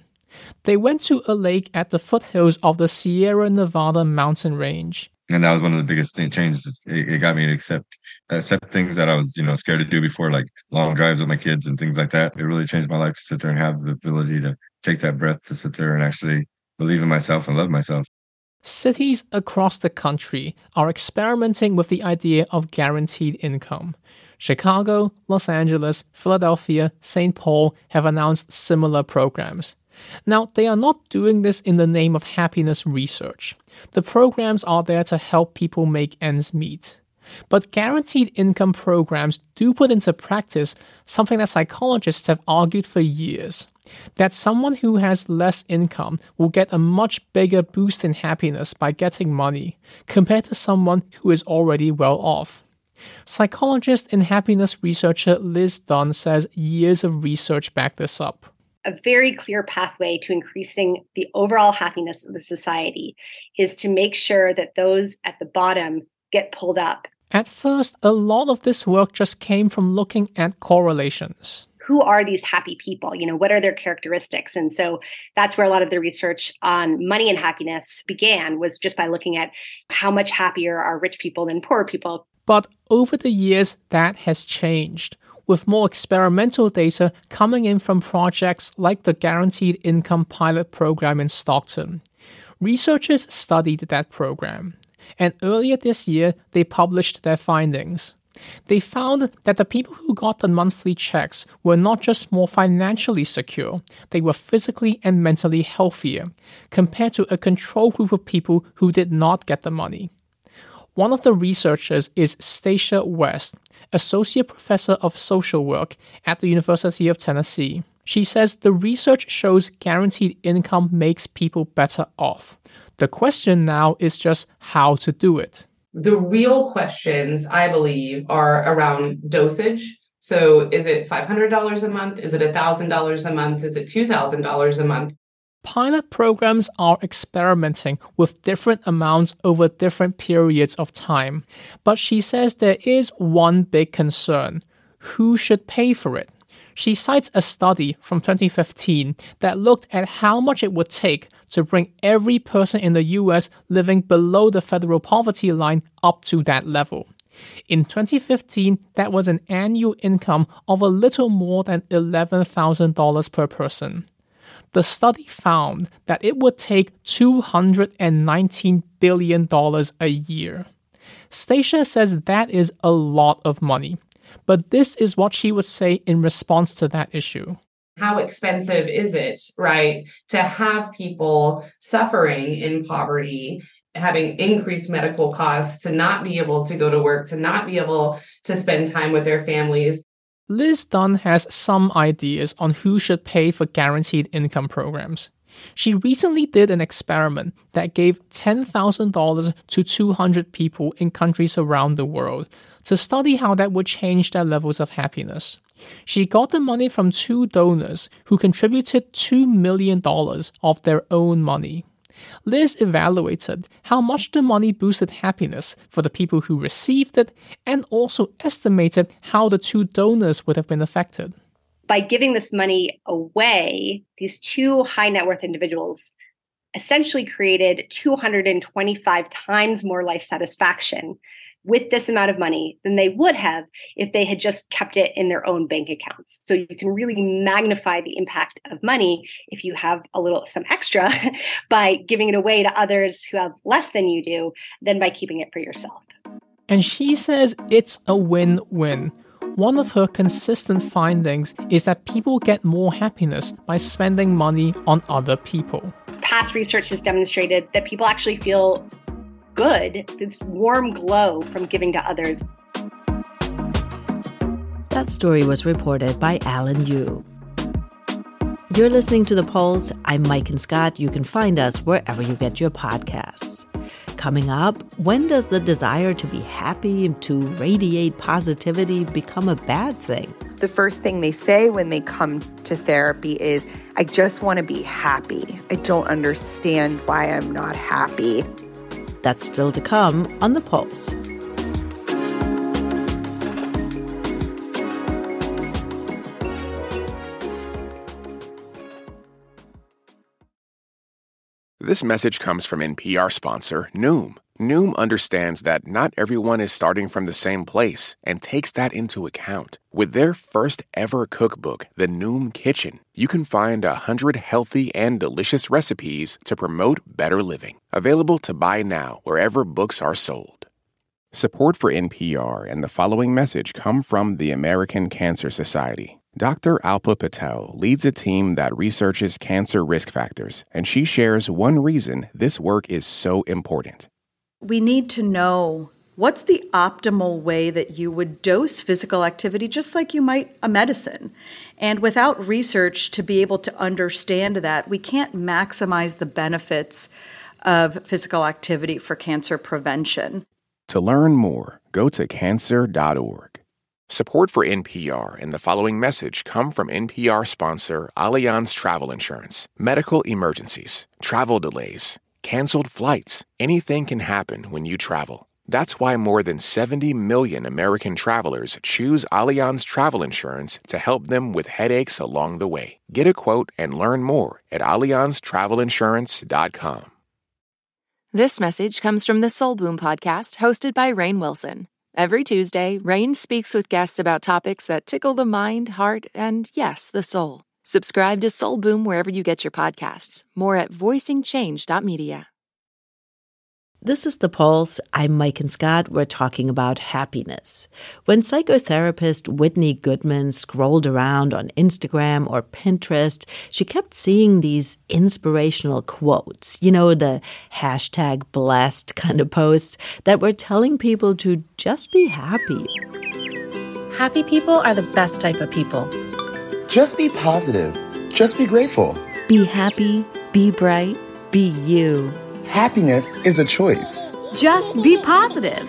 They went to a lake at the foothills of the Sierra Nevada mountain range and that was one of the biggest thing, changes. It, it, got me to accept accept things that I was, you know, scared to do before, like long drives with my kids and things like that. It really changed my life to sit there and have the ability to take that breath to sit there and actually believe in myself and love myself. Cities across the country are experimenting with the idea of guaranteed income. Chicago, Los Angeles, Philadelphia, St. Paul have announced similar programs. Now, they are not doing this in the name of happiness research. The programs are there to help people make ends meet. But guaranteed income programs do put into practice something that psychologists have argued for years that someone who has less income will get a much bigger boost in happiness by getting money compared to someone who is already well off. Psychologist and happiness researcher Liz Dunn says years of research back this up a very clear pathway to increasing the overall happiness of the society is to make sure that those at the bottom get pulled up. At first, a lot of this work just came from looking at correlations. Who are these happy people? You know, what are their characteristics? And so that's where a lot of the research on money and happiness began was just by looking at how much happier are rich people than poor people. But over the years, that has changed with more experimental data coming in from projects like the Guaranteed Income Pilot Program in Stockton. Researchers studied that program, and earlier this year they published their findings. They found that the people who got the monthly checks were not just more financially secure, they were physically and mentally healthier compared to a control group of people who did not get the money. One of the researchers is Stacia West, Associate Professor of Social Work at the University of Tennessee. She says the research shows guaranteed income makes people better off. The question now is just how to do it. The real questions, I believe, are around dosage. So, is it $500 a month? Is it $1,000 a month? Is it $2,000 a month? Pilot programs are experimenting with different amounts over different periods of time, but she says there is one big concern who should pay for it? She cites a study from 2015 that looked at how much it would take to bring every person in the US living below the federal poverty line up to that level. In 2015, that was an annual income of a little more than $11,000 per person. The study found that it would take $219 billion a year. Stacia says that is a lot of money, but this is what she would say in response to that issue. How expensive is it, right, to have people suffering in poverty having increased medical costs, to not be able to go to work, to not be able to spend time with their families. Liz Dunn has some ideas on who should pay for guaranteed income programs. She recently did an experiment that gave $10,000 to 200 people in countries around the world to study how that would change their levels of happiness. She got the money from two donors who contributed $2 million of their own money. Liz evaluated how much the money boosted happiness for the people who received it and also estimated how the two donors would have been affected. By giving this money away, these two high net worth individuals essentially created 225 times more life satisfaction with this amount of money than they would have if they had just kept it in their own bank accounts. So you can really magnify the impact of money if you have a little some extra by giving it away to others who have less than you do than by keeping it for yourself. And she says it's a win-win. One of her consistent findings is that people get more happiness by spending money on other people. Past research has demonstrated that people actually feel good, this warm glow from giving to others. That story was reported by Alan Yu. You're listening to The Pulse. I'm Maiken Scott. You can find us wherever you get your podcasts. Coming up, when does the desire to be happy and to radiate positivity become a bad thing? The first thing they say when they come to therapy is, I just want to be happy. I don't understand why I'm not happy. That's still to come on The Pulse. This message comes from NPR sponsor Noom. Noom understands that not everyone is starting from the same place and takes that into account. With their first ever cookbook, The Noom Kitchen, you can find a hundred healthy and delicious recipes to promote better living. Available to buy now wherever books are sold. Support for NPR and the following message come from the American Cancer Society. Dr. Alpa Patel leads a team that researches cancer risk factors, and she shares one reason this work is so important we need to know what's the optimal way that you would dose physical activity just like you might a medicine. And without research to be able to understand that, we can't maximize the benefits of physical activity for cancer prevention. To learn more, go to cancer.org. Support for NPR and the following message come from NPR sponsor Allianz Travel Insurance. Medical emergencies, travel delays, canceled flights. Anything can happen when you travel. That's why more than 70 million American travelers choose Allianz Travel Insurance to help them with headaches along the way. Get a quote and learn more at AllianzTravelInsurance.com. This message comes from the Soul Boom podcast hosted by Rainn Wilson. Every Tuesday, Rainn speaks with guests about topics that tickle the mind, heart, and yes, the soul. Subscribe to Soul Boom wherever you get your podcasts. More at voicingchange.media. This is The Pulse. I'm Maiken Scott. We're talking about happiness. When psychotherapist Whitney Goodman scrolled around on Instagram or Pinterest, she kept seeing these inspirational quotes, you know, the hashtag blessed kind of posts that were telling people to just be happy. Happy people are the best type of people. Just be positive. Just be grateful. Be happy, be bright, be you. Happiness is a choice. Just be positive.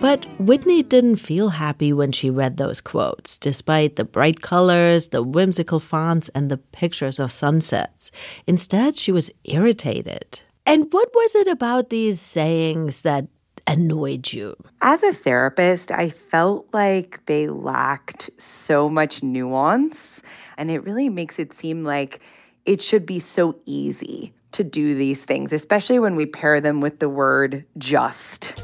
But Whitney didn't feel happy when she read those quotes, despite the bright colors, the whimsical fonts, and the pictures of sunsets. Instead, she was irritated. And what was it about these sayings that annoyed you? As a therapist, I felt like they lacked so much nuance, and it really makes it seem like it should be so easy to do these things, especially when we pair them with the word just.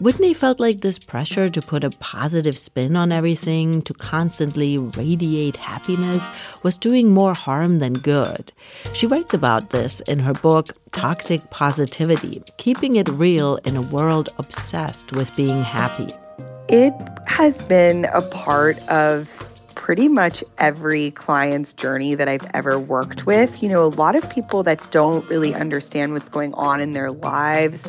Whitney felt like this pressure to put a positive spin on everything, to constantly radiate happiness, was doing more harm than good. She writes about this in her book, Toxic Positivity Keeping It Real in a World Obsessed with Being Happy. It has been a part of pretty much every client's journey that I've ever worked with. You know, a lot of people that don't really understand what's going on in their lives,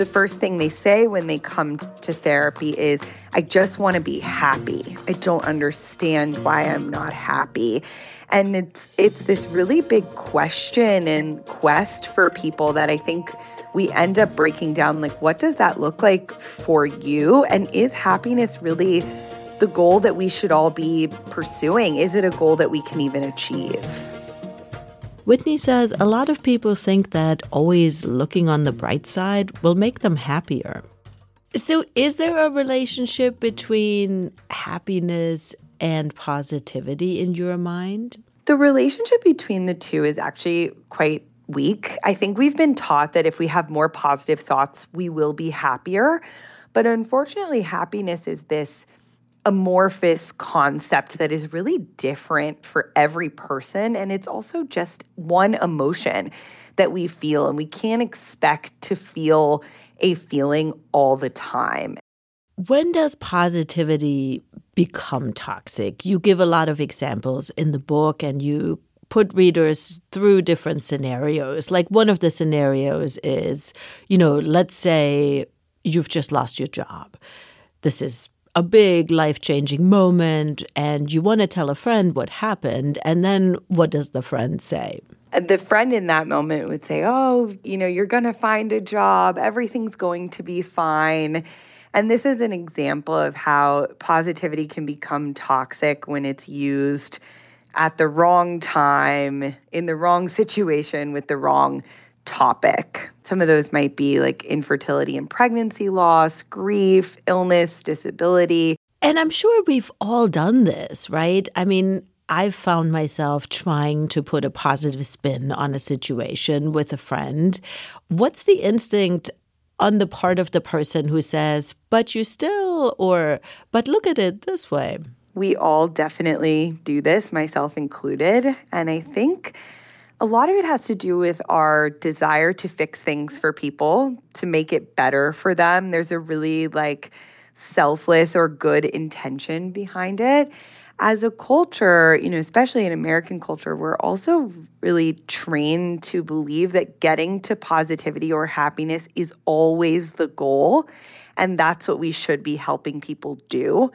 the first thing they say when they come to therapy is, I just want to be happy. I don't understand why I'm not happy. And it's it's this really big question and quest for people that I think we end up breaking down like what does that look like for you and is happiness really the goal that we should all be pursuing? Is it a goal that we can even achieve? Whitney says a lot of people think that always looking on the bright side will make them happier. So, is there a relationship between happiness and positivity in your mind? The relationship between the two is actually quite weak. I think we've been taught that if we have more positive thoughts, we will be happier. But unfortunately, happiness is this amorphous concept that is really different for every person. And it's also just one emotion that we feel, and we can't expect to feel a feeling all the time. When does positivity become toxic? You give a lot of examples in the book, and you put readers through different scenarios. Like one of the scenarios is, you know, let's say you've just lost your job. This is a big life changing moment and you want to tell a friend what happened. And then what does the friend say? The friend in that moment would say, Oh, you know, you're going to find a job, everything's going to be fine. And this is an example of how positivity can become toxic when it's used at the wrong time, in the wrong situation, with the wrong topic. Some of those might be like infertility and pregnancy loss, grief, illness, disability. And I'm sure we've all done this, right? I mean, I've found myself trying to put a positive spin on a situation with a friend. What's the instinct on the part of the person who says, but you still, or, but look at it this way? We all definitely do this, myself included. And I think a lot of it has to do with our desire to fix things for people, to make it better for them. There's a really like selfless or good intention behind it. As a culture, you know, especially in American culture, we're also really trained to believe that getting to positivity or happiness is always the goal. And that's what we should be helping people do.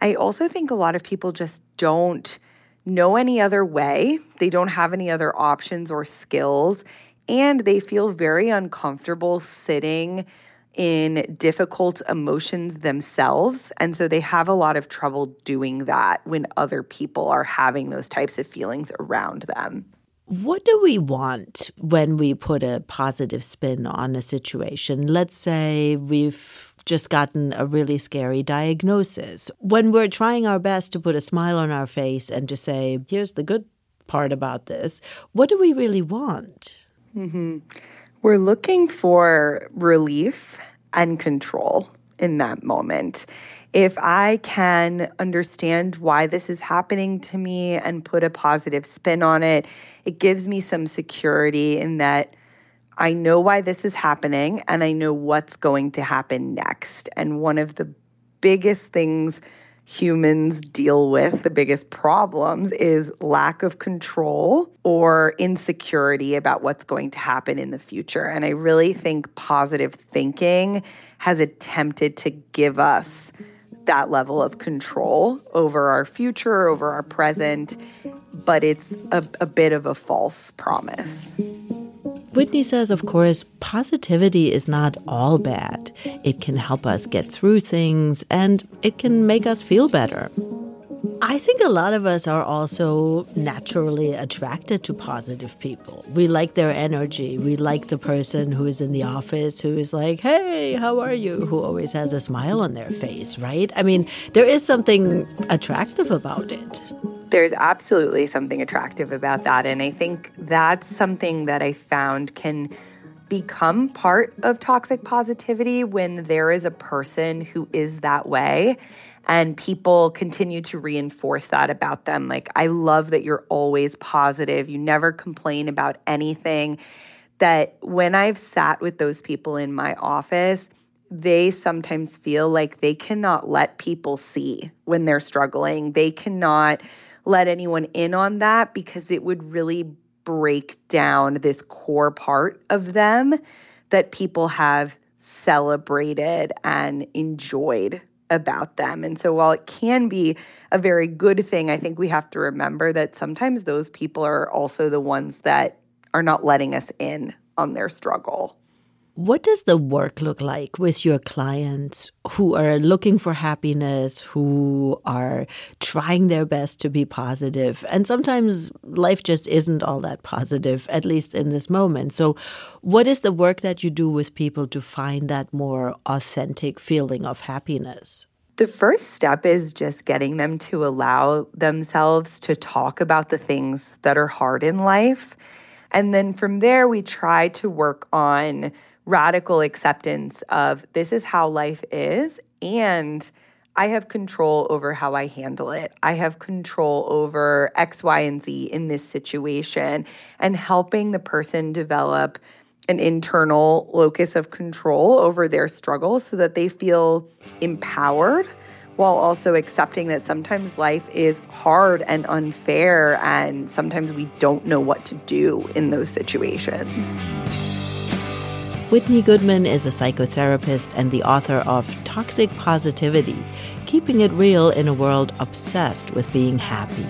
I also think a lot of people just don't know any other way. They don't have any other options or skills. And they feel very uncomfortable sitting in difficult emotions themselves. And so they have a lot of trouble doing that when other people are having those types of feelings around them. What do we want when we put a positive spin on a situation? Let's say we've just gotten a really scary diagnosis. When we're trying our best to put a smile on our face and to say, here's the good part about this, what do we really want? Mm-hmm. We're looking for relief and control in that moment if I can understand why this is happening to me and put a positive spin on it, it gives me some security in that I know why this is happening and I know what's going to happen next. And one of the biggest things humans deal with, the biggest problems, is lack of control or insecurity about what's going to happen in the future. And I really think positive thinking has attempted to give us that level of control over our future, over our present, but it's a, a bit of a false promise. Whitney says, of course, positivity is not all bad. It can help us get through things and it can make us feel better. I think a lot of us are also naturally attracted to positive people. We like their energy. We like the person who is in the office who is like, hey, how are you? Who always has a smile on their face, right? I mean, there is something attractive about it. There's absolutely something attractive about that. And I think that's something that I found can become part of toxic positivity when there is a person who is that way and people continue to reinforce that about them. Like, I love that you're always positive, you never complain about anything. That when I've sat with those people in my office, they sometimes feel like they cannot let people see when they're struggling. They cannot let anyone in on that because it would really break down this core part of them that people have celebrated and enjoyed about them. And so while it can be a very good thing, I think we have to remember that sometimes those people are also the ones that are not letting us in on their struggle. What does the work look like with your clients who are looking for happiness, who are trying their best to be positive? And sometimes life just isn't all that positive, at least in this moment. So, what is the work that you do with people to find that more authentic feeling of happiness? The first step is just getting them to allow themselves to talk about the things that are hard in life. And then from there, we try to work on radical acceptance of this is how life is and I have control over how I handle it. I have control over X, Y, and Z in this situation and helping the person develop an internal locus of control over their struggles so that they feel empowered while also accepting that sometimes life is hard and unfair and sometimes we don't know what to do in those situations. Whitney Goodman is a psychotherapist and the author of Toxic Positivity Keeping It Real in a World Obsessed with Being Happy.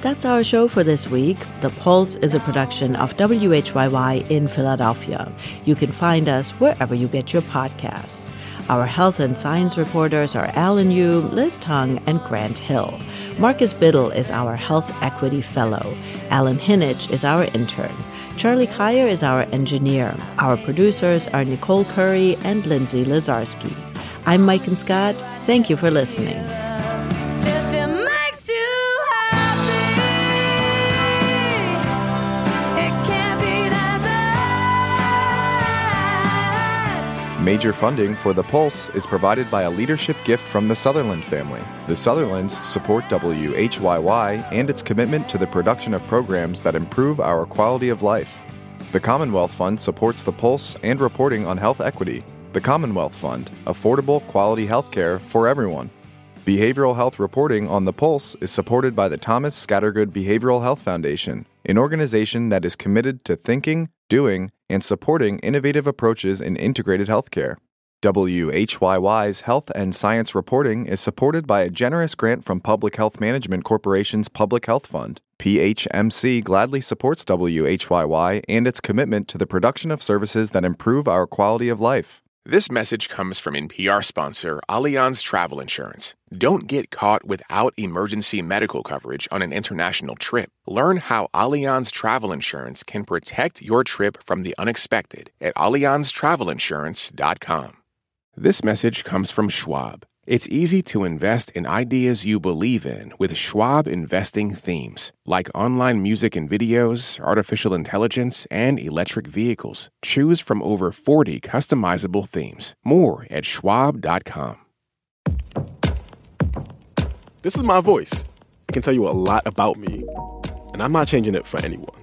That's our show for this week. The Pulse is a production of WHYY in Philadelphia. You can find us wherever you get your podcasts. Our health and science reporters are Alan Yu, Liz Tung, and Grant Hill. Marcus Biddle is our Health Equity Fellow. Alan Hinnage is our intern. Charlie Kaier is our engineer. Our producers are Nicole Curry and Lindsay Lazarski. I'm Maiken Scott. Thank you for listening. Major funding for The Pulse is provided by a leadership gift from the Sutherland family. The Sutherlands support WHYY and its commitment to the production of programs that improve our quality of life. The Commonwealth Fund supports The Pulse and reporting on health equity. The Commonwealth Fund, affordable quality health care for everyone. Behavioral health reporting on The Pulse is supported by the Thomas Scattergood Behavioral Health Foundation, an organization that is committed to thinking, doing, and supporting innovative approaches in integrated healthcare. WHYY's health and science reporting is supported by a generous grant from Public Health Management Corporation's Public Health Fund. PHMC gladly supports WHYY and its commitment to the production of services that improve our quality of life. This message comes from NPR sponsor Allianz Travel Insurance. Don't get caught without emergency medical coverage on an international trip. Learn how Allianz Travel Insurance can protect your trip from the unexpected at AllianzTravelInsurance.com. This message comes from Schwab. It's easy to invest in ideas you believe in with Schwab investing themes like online music and videos, artificial intelligence, and electric vehicles. Choose from over 40 customizable themes. More at schwab.com. This is my voice. It can tell you a lot about me, and I'm not changing it for anyone.